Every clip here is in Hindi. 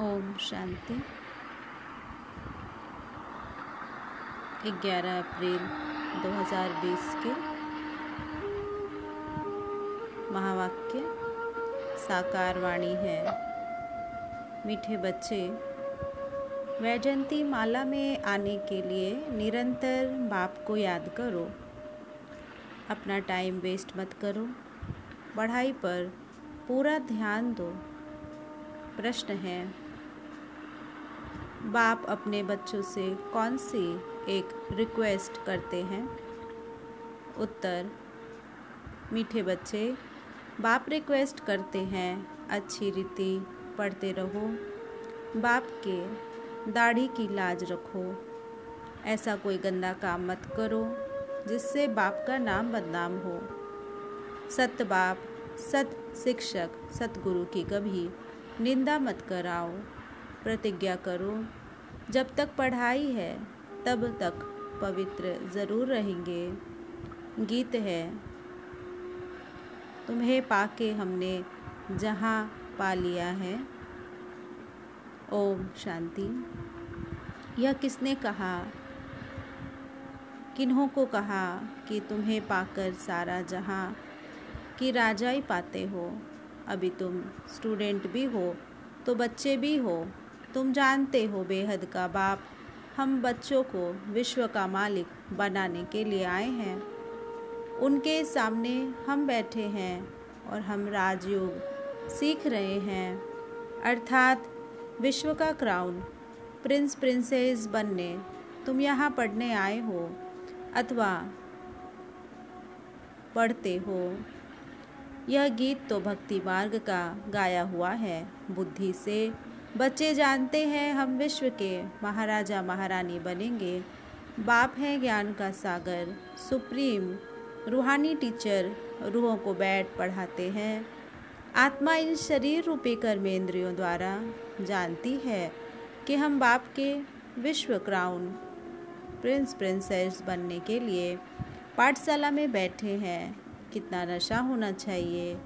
ओम शांति। 11 अप्रैल 2020 के महावाक्य साकार वाणी है। मीठे बच्चे वैजंती माला में आने के लिए निरंतर बाप को याद करो। अपना टाइम वेस्ट मत करो। पढ़ाई पर पूरा ध्यान दो। प्रश्न है बाप अपने बच्चों से कौन सी एक रिक्वेस्ट करते हैं? उत्तर, मीठे बच्चे, बाप रिक्वेस्ट करते हैं, अच्छी रीति पढ़ते रहो, बाप के दाढ़ी की लाज रखो, ऐसा कोई गंदा काम मत करो जिससे बाप का नाम बदनाम हो। सत्य बाप, सत शिक्षक, सतगुरु की कभी निंदा मत कराओ। प्रतिज्ञा करो। जब तक पढ़ाई है, तब तक पवित्र ज़रूर रहेंगे। गीत है, तुम्हें पाके हमने जहाँ पा लिया है। ओम शांति। यह किसने कहा? किन्हों को कहा कि तुम्हें पाकर सारा जहाँ की राजा ही पाते हो? अभी तुम स्टूडेंट भी हो तो बच्चे भी हो। तुम जानते हो बेहद का बाप। हम बच्चों को विश्व का मालिक बनाने के लिए आए हैं। उनके सामने हम बैठे हैं और हम राजयोग सीख रहे हैं। अर्थात विश्व का क्राउन प्रिंस प्रिंसेस बनने, तुम यहाँ पढ़ने आए हो अथवा पढ़ते हो। यह गीत तो भक्ति मार्ग का गाया हुआ है बुद्धि से। बच्चे जानते हैं हम विश्व के महाराजा महारानी बनेंगे। बाप है ज्ञान का सागर, सुप्रीम रूहानी टीचर रूहों को बैठ पढ़ाते हैं। आत्मा इन शरीर रूपी कर्मेंद्रियों द्वारा जानती है कि हम बाप के विश्व क्राउन प्रिंस प्रिंसेस बनने के लिए पाठशाला में बैठे हैं। कितना नशा होना चाहिए,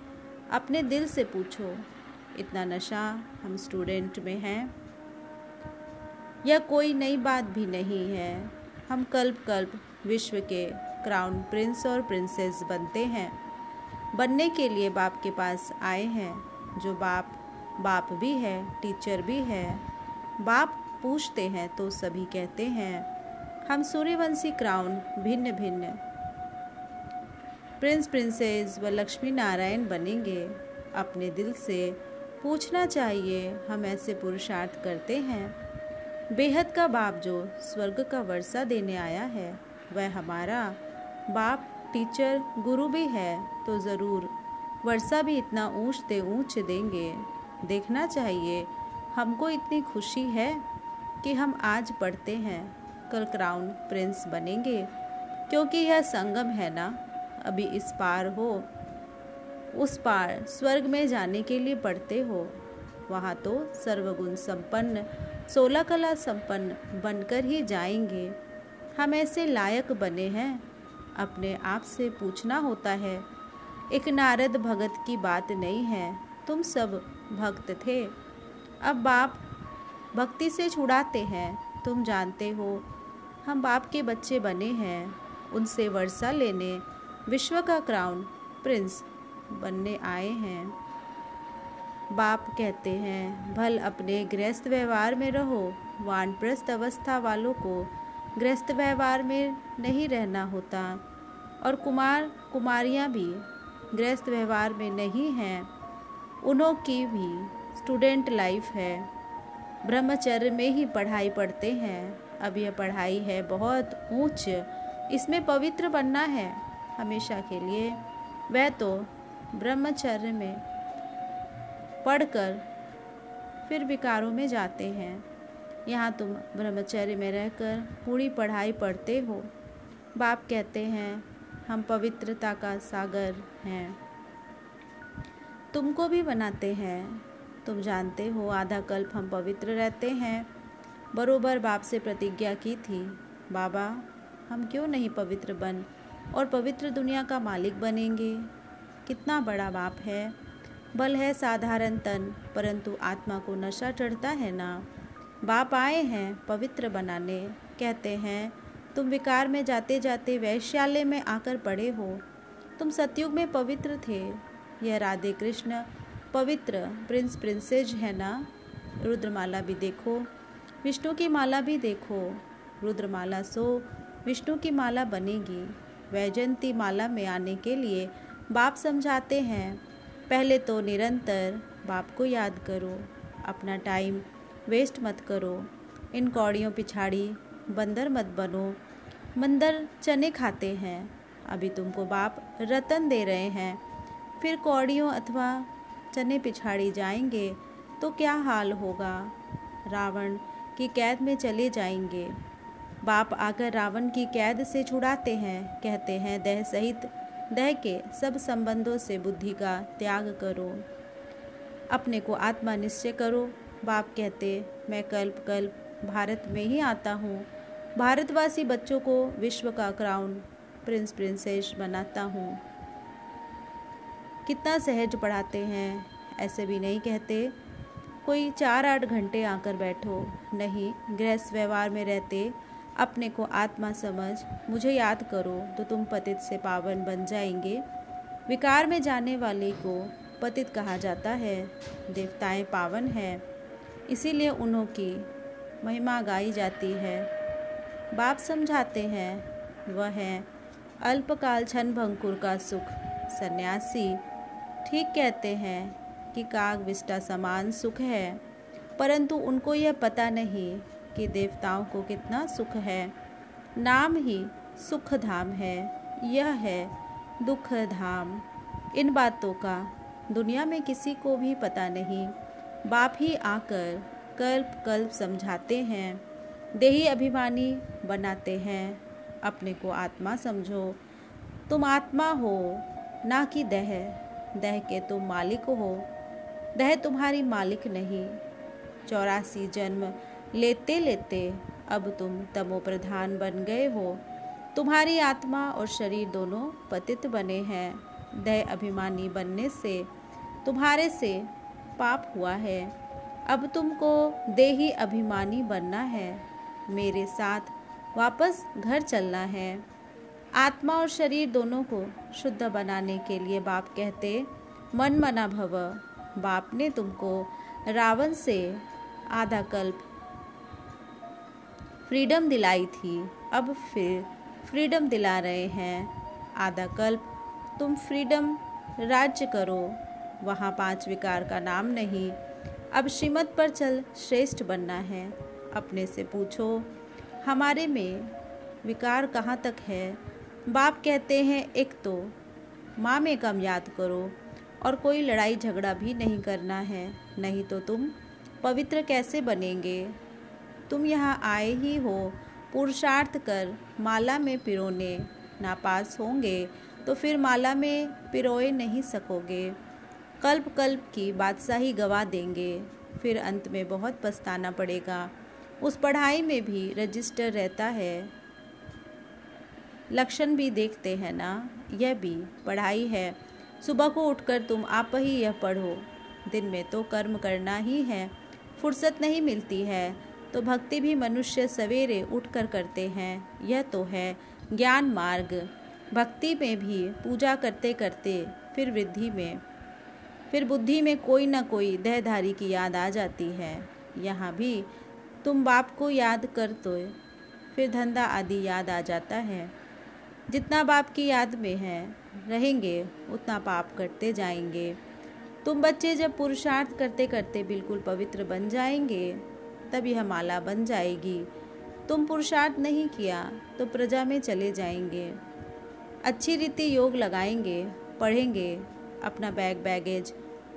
अपने दिल से पूछो। इतना नशा हम स्टूडेंट में हैं। यह कोई नई बात भी नहीं है। हम कल्प कल्प विश्व के क्राउन प्रिंस और प्रिंसेस बनते हैं। बनने के लिए बाप के पास आए हैं। जो बाप बाप भी है टीचर भी है। बाप पूछते हैं तो सभी कहते हैं, हम सूर्यवंशी क्राउन भिन्न भिन्न प्रिंस प्रिंसेस व लक्ष्मी नारायण बनेंगे अपने दिल से। पूछना चाहिए, हम ऐसे पुरुषार्थ करते हैं। बेहद का बाप जो स्वर्ग का वर्षा देने आया है, वह हमारा बाप, टीचर, गुरु भी है तो ज़रूर वर्षा भी इतना ऊंच दे ऊंच देंगे। देखना चाहिए, हमको इतनी खुशी है कि हम आज पढ़ते हैं, कल क्राउन प्रिंस बनेंगे। क्योंकि यह संगम है ना, अभी इस पार हो उस पार स्वर्ग में जाने के लिए पढ़ते हो। वहाँ तो सर्वगुण संपन्न सोलह कला संपन्न बनकर ही जाएँगे। हम ऐसे लायक बने हैं। अपने आप से पूछना होता है, एक नारद भगत की बात नहीं है, तुम सब भक्त थे। अब बाप भक्ति से छुड़ाते हैं, तुम जानते हो, हम बाप के बच्चे बने हैं। उनसे वर्षा लेने, विश्व का क्राउन प्रिंस बनने आए हैं। बाप कहते हैं, भल अपने गृहस्थ व्यवहार में रहो। वानप्रस्थ अवस्था वालों को गृहस्थ व्यवहार में नहीं रहना होता। और कुमार, कुमारियाँ भी गृहस्थ व्यवहार में नहीं हैं। उन्हों की भी स्टूडेंट लाइफ है। ब्रह्मचर्य में ही पढ़ाई पढ़ते हैं। अब यह पढ़ाई है बहुत ऊंच। इसमें पवित्र बनना है हमेशा के लिए। वह तो ब्रह्मचर्य में पढ़कर फिर विकारों में जाते हैं। यहाँ तुम ब्रह्मचर्य में रहकर पूरी पढ़ाई पढ़ते हो। बाप कहते हैं, हम पवित्रता का सागर हैं। तुमको भी बनाते हैं। तुम जानते हो, आधा कल्प हम पवित्र रहते हैं। बरोबर बाप से प्रतिज्ञा की थी, बाबा, हम क्यों नहीं पवित्र बन और पवित्र दुनिया का मालिक बनेंगे? कितना बड़ा बाप है। बल है साधारण तन, परंतु आत्मा को नशा चढ़ता है ना। बाप आए हैं पवित्र बनाने, कहते हैं, तुम विकार में जाते जाते वैश्यालय में आकर पड़े हो। तुम सतयुग में पवित्र थे। यह राधे कृष्ण, पवित्र प्रिंस प्रिंसेज है ना। रुद्रमाला भी देखो, विष्णु की माला भी देखो। रुद्रमाला सो, विष्णु की माला बनेगी। वैजंती माला में आने के लिए बाप समझाते हैं, पहले तो निरंतर बाप को याद करो, अपना टाइम वेस्ट मत करो, इन कौड़ियों पिछाड़ी बंदर मत बनो। मंदर चने खाते हैं, अभी तुमको बाप रतन दे रहे हैं। फिर कौड़ियों अथवा चने पिछाड़ी जाएँगे तो क्या हाल होगा? रावण की कैद में चले जाएँगे। बाप आकर रावण की कैद से छुड़ाते हैं, कहते हैं, दह सहित दह के सब संबंधों से बुद्धि का त्याग करो। अपने को आत्मा निश्चय करो। बाप कहते, मैं कल्प कल्प, भारत में ही आता हूँ। भारतवासी बच्चों को विश्व का क्राउन प्रिंस प्रिंसेस बनाता हूँ। कितना सहज पढ़ाते हैं, ऐसे भी नहीं कहते। कोई चार आठ घंटे आकर बैठो। नहीं, गृहस्थ व्यवहार में रहते। अपने को आत्मा समझ, मुझे याद करो तो तुम पतित से पावन बन जाएँगे। विकार में जाने वाले को पतित कहा जाता है। देवताएँ पावन है। इसीलिए उन्हों की महिमा गाई जाती है। बाप समझाते हैं, वह है, अल्पकाल छन भंकुर का सुख, सन्यासी। ठीक कहते हैं कि काग विष्टा समान सुख है, परंतु उनको यह पता नहीं कि देवताओं को कितना सुख है। नाम ही सुख धाम है। यह है दुख धाम इन बातों का दुनिया में किसी को भी पता नहीं। बाप ही आकर कल्प कल्प समझाते हैं। देही अभिमानी बनाते हैं। अपने को आत्मा समझो। तुम आत्मा हो, ना कि दह। दह के तुम मालिक हो। दह तुम्हारी मालिक नहीं। चौरासी जन्म लेते लेते अब तुम तमो प्रधान बन गए हो। तुम्हारी आत्मा और शरीर दोनों पतित बने हैं। दय अभिमानी बनने से तुम्हारे से पाप हुआ है। अब तुमको देही अभिमानी बनना है। मेरे साथ वापस घर चलना है। आत्मा और शरीर दोनों को शुद्ध बनाने के लिए बाप कहते, मन मना भव। बाप ने तुमको रावण से आधा कल्प फ्रीडम दिलाई थी। अब फिर फ्रीडम दिला रहे हैं। आधा कल्प, तुम फ्रीडम राज्य करो। वहाँ पाँच विकार का नाम नहीं। अब श्रीमत पर चल श्रेष्ठ बनना है। अपने से पूछो, हमारे में विकार कहाँ तक है? बाप कहते हैं, एक तो माँ में कम याद करो और कोई लड़ाई झगड़ा भी नहीं करना है। नहीं तो तुम पवित्र कैसे बनेंगे? तुम यहाँ आए ही हो। पुरुषार्थ कर माला में पिरोने नापास होंगे तो फिर माला में पिरोए नहीं सकोगे। कल्प कल्प की बादशाही गवा देंगे, फिर अंत में बहुत पछताना पड़ेगा। उस पढ़ाई में भी रजिस्टर रहता है। लक्षण भी देखते हैं ना, यह भी पढ़ाई है। सुबह को उठकर तुम आप ही यह पढ़ो। दिन में तो कर्म करना ही है, फुर्सत नहीं मिलती है। तो भक्ति भी मनुष्य सवेरे उठकर करते हैं, यह तो है ज्ञान मार्ग। भक्ति में भी पूजा करते करते फिर वृद्धि में। फिर बुद्धि में कोई ना कोई देहधारी की याद आ जाती है। यहाँ भी तुम बाप को याद कर तो फिर धंधा आदि याद आ जाता है। जितना बाप की याद में है, रहेंगे, उतना पाप करते जाएँगे। तुम बच्चे जब पुरुषार्थ करते करते बिल्कुल पवित्र बन जाएँगे तब यह माला बन जाएगी। तुम पुरुषार्थ नहीं किया तो प्रजा में चले जाएँगे। अच्छी रीति योग लगाएँगे, पढ़ेंगे, अपना बैग बैगेज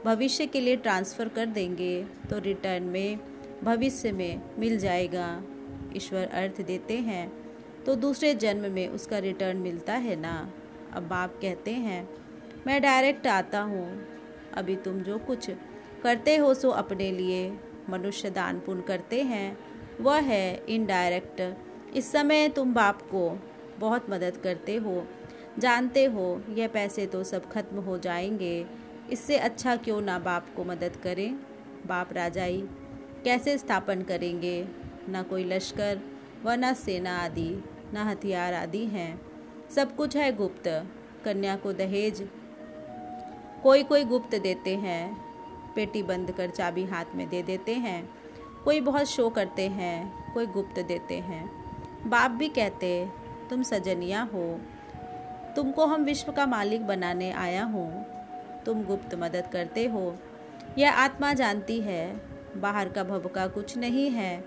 भविष्य के लिए ट्रांसफ़र कर देंगे तो रिटर्न में, भविष्य में मिल जाएगा। ईश्वर अर्थ देते हैं तो दूसरे जन्म में उसका रिटर्न मिलता है ना? अब बाप कहते हैं, मैं डायरेक्ट आता हूँ। अभी तुम जो कुछ करते हो सो अपने लिए। मनुष्य दान पुण्य करते हैं, वह है इनडायरेक्ट इस समय तुम बाप को बहुत मदद करते हो, जानते हो, यह पैसे तो सब खत्म हो जाएँगे। इससे अच्छा क्यों ना बाप को मदद करें? बाप राजाई, कैसे स्थापन करेंगे? ना कोई लश्कर व न सेना आदि, न हथियार आदि हैं। सब कुछ है गुप्त, कन्या को दहेज। कोई कोई गुप्त देते हैं पेटी बंद कर चाबी हाथ में दे देते हैं। कोई बहुत शो करते हैं, कोई गुप्त देते हैं। बाप भी कहते, तुम सजनिया हो। तुमको हम विश्व का मालिक बनाने आया हूँ। तुम गुप्त मदद करते हो। यह आत्मा जानती है, बाहर का भबका कुछ नहीं है।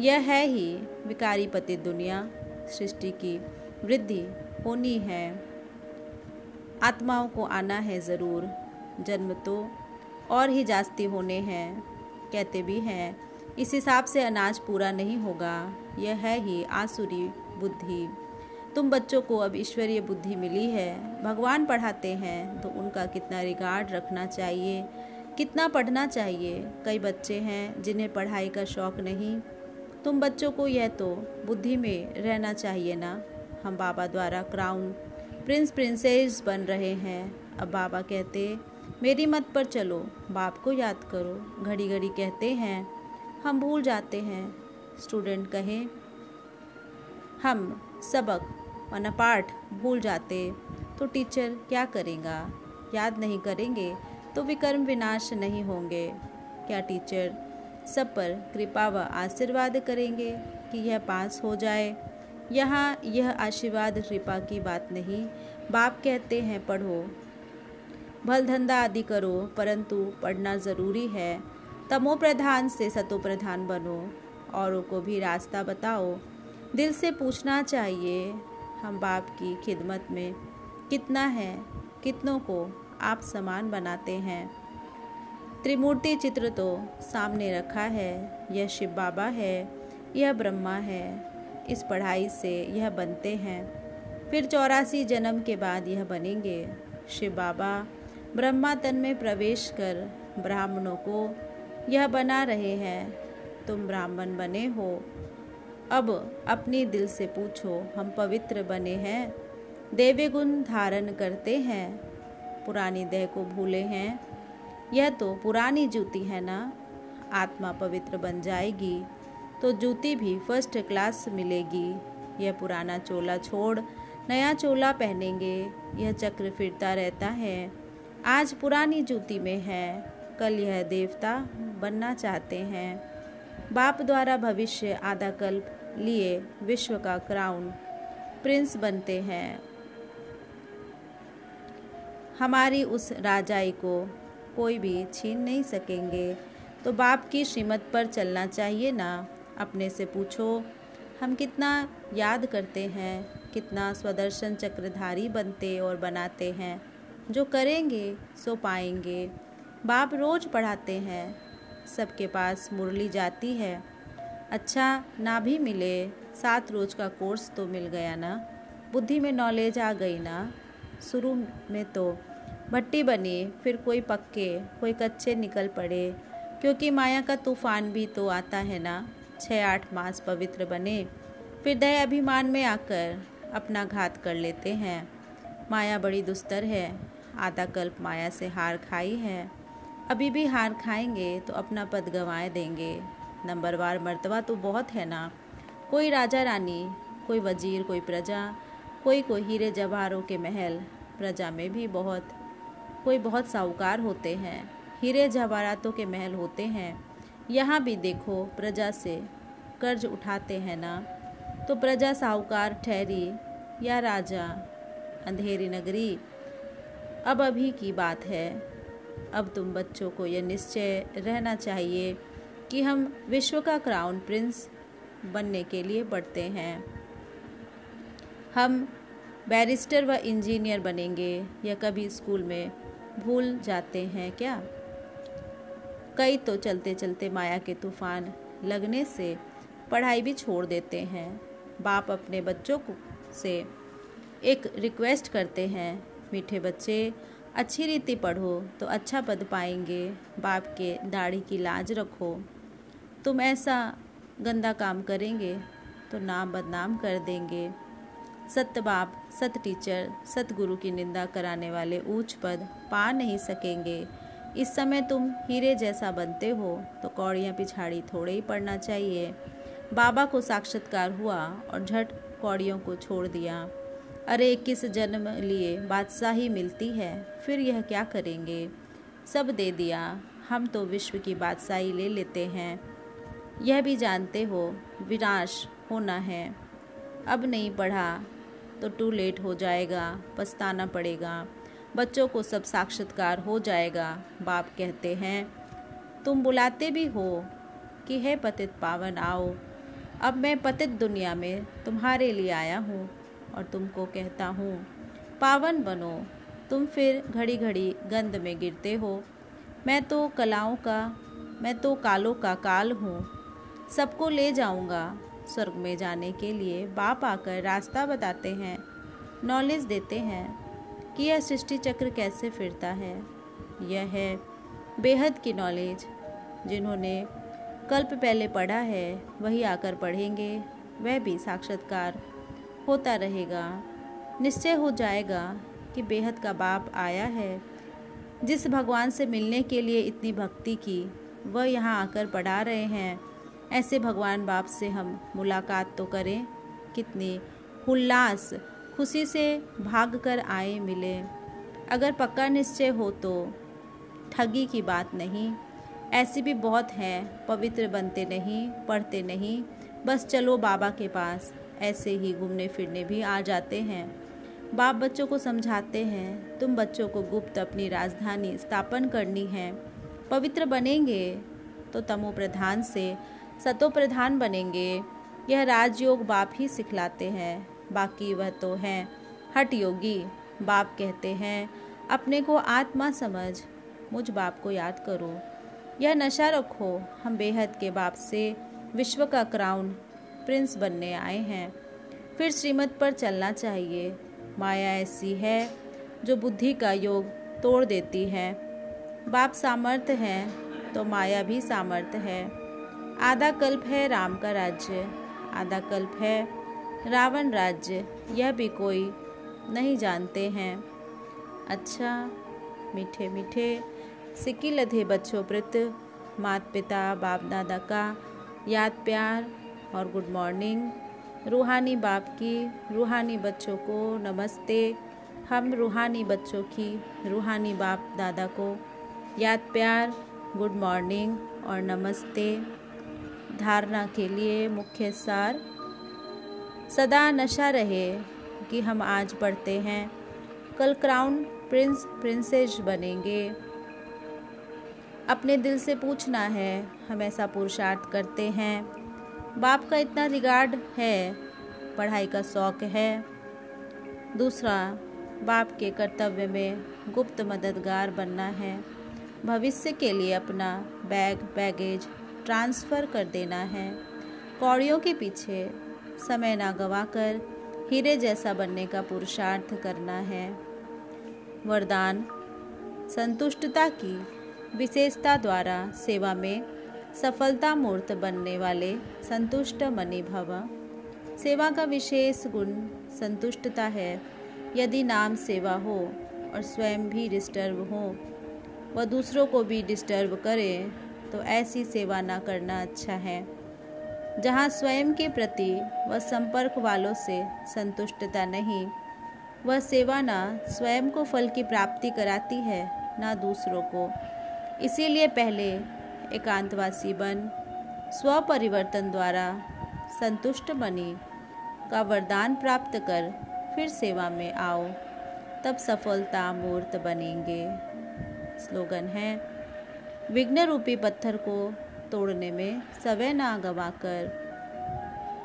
यह है ही विकारी पति दुनिया, सृष्टि की वृद्धि होनी है। आत्माओं को आना है ज़रूर। जन्म तो और ही जास्ती होने हैं, कहते भी हैं। इस हिसाब से अनाज पूरा नहीं होगा। यह है ही आसुरी बुद्धि। तुम बच्चों को अब ईश्वरीय बुद्धि मिली है। भगवान पढ़ाते हैं तो उनका कितना रिगार्ड रखना चाहिए, कितना पढ़ना चाहिए। कई बच्चे हैं जिन्हें पढ़ाई का शौक नहीं। तुम बच्चों को यह तो बुद्धि में रहना चाहिए ना। हम बाबा द्वारा क्राउन प्रिंस प्रिंसेस बन रहे हैं। अब बाबा कहते मेरी मत पर चलो, बाप को याद करो। घड़ी घड़ी कहते हैं, हम भूल जाते हैं। स्टूडेंट कहें, हम, सबक अनपाठ भूल जाते। तो टीचर क्या करेगा? याद नहीं करेंगे तो विकर्म विनाश नहीं होंगे। क्या टीचर सब पर कृपा व आशीर्वाद करेंगे कि यह पास हो जाए? यहाँ यह आशीर्वाद कृपा की बात नहीं। बाप कहते हैं, पढ़ो। भल धंधा आदि करो, परंतु पढ़ना ज़रूरी है। तमो प्रधान से सतो प्रधान बनो, औरों को भी रास्ता बताओ। दिल से पूछना चाहिए, हम बाप की खिदमत में कितना है, कितनों को आप समान बनाते हैं। त्रिमूर्ति चित्र तो सामने रखा है, यह शिव बाबा है, यह ब्रह्मा है, इस पढ़ाई से यह बनते हैं। फिर चौरासी जन्म के बाद यह बनेंगे, शिव बाबा ब्रह्मा तन में प्रवेश कर ब्राह्मणों को, यह बना रहे हैं, तुम ब्राह्मण बने हो। अब अपनी दिल से पूछो, हम पवित्र बने हैं। देवी गुण धारण करते हैं, पुरानी देह को भूले हैं। यह तो पुरानी जूती है ना? आत्मा पवित्र बन जाएगी तो जूती भी फ़र्स्ट क्लास मिलेगी। यह पुराना चोला छोड़, नया चोला पहनेंगे, यह चक्र फिरता रहता है। आज पुरानी जूती में है। कल यह देवता बनना चाहते हैं। बाप द्वारा भविष्य आधा कल्प लिए विश्व का क्राउन प्रिंस बनते हैं। हमारी उस राजाई को कोई भी छीन नहीं सकेंगे। तो बाप की श्रीमत पर चलना चाहिए ना। अपने से पूछो, हम कितना याद करते हैं, कितना स्वदर्शन चक्रधारी बनते और बनाते हैं। जो करेंगे, सो पाएँगे। बाप रोज पढ़ाते हैं, सबके पास मुरली जाती है। अच्छा ना भी मिले, सात रोज का कोर्स तो मिल गया ना। बुद्धि में नॉलेज आ गई ना। शुरू में तो भट्टी बनी, फिर कोई पक्के, कोई कच्चे निकल पड़े। क्योंकि माया का तूफ़ान भी तो आता है ना। छः आठ मास पवित्र बने, फिर दया अभिमान में आकर अपना घात कर लेते हैं। माया बड़ी दुस्तर है आधा कल्प माया से हार खाई है। अभी भी हार खाएँगे तो अपना पद गंवाए देंगे। नंबरवार मर्तबा तो बहुत है ना। कोई राजा रानी, कोई वज़ीर, कोई प्रजा, कोई कोई हीरे जवाहरों के महल, प्रजा में भी बहुत, कोई बहुत साहूकार होते हैं। हीरे जवाहरातों के महल होते हैं। यहाँ भी देखो, प्रजा से कर्ज उठाते हैं ना। तो प्रजा साहूकार ठहरी या राजा, अंधेरी नगरी अब अभी की बात है। अब तुम बच्चों को यह निश्चय रहना चाहिए कि हम विश्व का क्राउन प्रिंस बनने के लिए बढ़ते हैं। हम बैरिस्टर व इंजीनियर बनेंगे या कभी स्कूल में भूल जाते हैं क्या? कई तो चलते चलते माया के तूफ़ान लगने से पढ़ाई भी छोड़ देते हैं। बाप अपने बच्चों को से एक रिक्वेस्ट करते हैं मीठे बच्चे अच्छी रीति पढ़ो तो अच्छा पद पाएँगे। बाप के दाढ़ी की लाज रखो। तुम ऐसा गंदा काम करेंगे तो नाम बदनाम कर देंगे। सत्य बाप सत टीचर, सतगुरु की निंदा कराने वाले ऊंच पद पा नहीं सकेंगे। इस समय तुम हीरे जैसा बनते हो तो कौड़ियाँ पिछाड़ी थोड़े ही पड़ना चाहिए। बाबा को साक्षात्कार हुआ और झट कौड़ियों को छोड़ दिया। अरे, किस जन्म लिए बादशाही मिलती है? फिर यह क्या करेंगे? सब दे दिया। हम तो विश्व की बादशाही ले लेते हैं। यह भी जानते हो, विनाश होना है। अब नहीं पढ़ा तो टू लेट हो जाएगा, पछताना पड़ेगा। बच्चों को सब साक्षात्कार हो जाएगा, बाप कहते हैं। तुम बुलाते भी हो कि है पतित पावन, आओ। अब मैं पतित दुनिया में तुम्हारे लिए आया हूँ। और तुमको कहता हूँ, पावन बनो, तुम फिर घड़ी घड़ी गंध में गिरते हो। मैं तो कलाओं का, मैं तो कालों का काल हूँ। सबको ले जाऊँगा स्वर्ग में जाने के लिए। बाप आकर रास्ता बताते हैं, नॉलेज देते हैं कि यह सृष्टि चक्र कैसे फिरता है। यह है बेहद की नॉलेज। जिन्होंने कल्प पहले पढ़ा है, वही आकर पढ़ेंगे। वह भी साक्षात्कार। होता रहेगा। निश्चय हो जाएगा कि बेहद का बाप आया है। जिस भगवान से मिलने के लिए इतनी भक्ति की, वह यहाँ आकर पढ़ा रहे हैं। ऐसे भगवान बाप से हम मुलाकात तो करें। कितनी उल्लास, खुशी से भाग कर आए मिले। अगर पक्का निश्चय हो तो ठगी की बात नहीं। ऐसी भी बहुत हैं, पवित्र बनते नहीं, पढ़ते नहीं। बस चलो बाबा के पास। ऐसे ही घूमने फिरने भी आ जाते हैं। बाप बच्चों को समझाते हैं, तुम बच्चों को गुप्त अपनी राजधानी स्थापन करनी है। पवित्र बनेंगे तो तमो प्रधान से सतो प्रधान बनेंगे। यह राजयोग बाप ही सिखलाते हैं, बाकी वह तो हैं हट योगी। बाप कहते हैं, अपने को आत्मा समझ, मुझ बाप को याद करो। यह नशा रखो, हम बेहद के बाप से विश्व का क्राउन प्रिंस बनने आए हैं। फिर श्रीमत पर चलना चाहिए। माया ऐसी है जो बुद्धि का योग तोड़ देती है। बाप सामर्थ्य है तो माया भी सामर्थ्य है। आधा कल्प है राम का राज्य, आधा कल्प है रावण राज्य, यह भी कोई नहीं जानते हैं। अच्छा मीठे मीठे, सिक्की लधे बच्चों प्रति माता पिता बाप दादा का याद प्यार और गुड मॉर्निंग। रूहानी बाप की, रूहानी बच्चों को नमस्ते। हम रूहानी बच्चों की, रूहानी बाप दादा को याद प्यार, गुड मॉर्निंग और नमस्ते। धारणा के लिए मुख्य सार, सदा नशा रहे कि हम आज पढ़ते हैं। कल क्राउन प्रिंस, प्रिंसेस बनेंगे। अपने दिल से पूछना है, हम ऐसा पुरुषार्थ करते हैं। बाप का इतना रिगार्ड है, पढ़ाई का शौक है। दूसरा, बाप के कर्तव्य में गुप्त मददगार बनना है। भविष्य के लिए अपना बैग बैगेज ट्रांसफ़र कर देना है। कौड़ियों के पीछे समय ना गवाकर हीरे जैसा बनने का पुरुषार्थ करना है। वरदान, संतुष्टता की विशेषता द्वारा सेवा में सफलता मूर्त बनने वाले संतुष्ट मनी भव। सेवा का विशेष गुण संतुष्टता है। यदि नाम सेवा हो और स्वयं भी डिस्टर्ब हो, व दूसरों को भी डिस्टर्ब करे तो ऐसी सेवा ना करना अच्छा है। जहाँ स्वयं के प्रति व संपर्क वालों से संतुष्टता नहीं, वह सेवा ना स्वयं को फल की प्राप्ति कराती है, ना दूसरों को। इसीलिए पहले एकांतवासी बन स्व परिवर्तन द्वारा संतुष्ट बनी, का वरदान प्राप्त कर, फिर सेवा में आओ, तब सफलता मूर्त बनेंगे। स्लोगन है विघ्न रूपी पत्थर को तोड़ने में समय ना गवाकर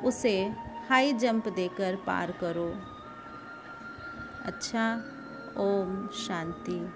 उसे हाई जंप देकर पार करो। अच्छा ओम शांति।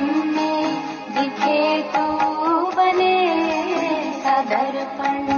में दिखे तो बने सदर्पण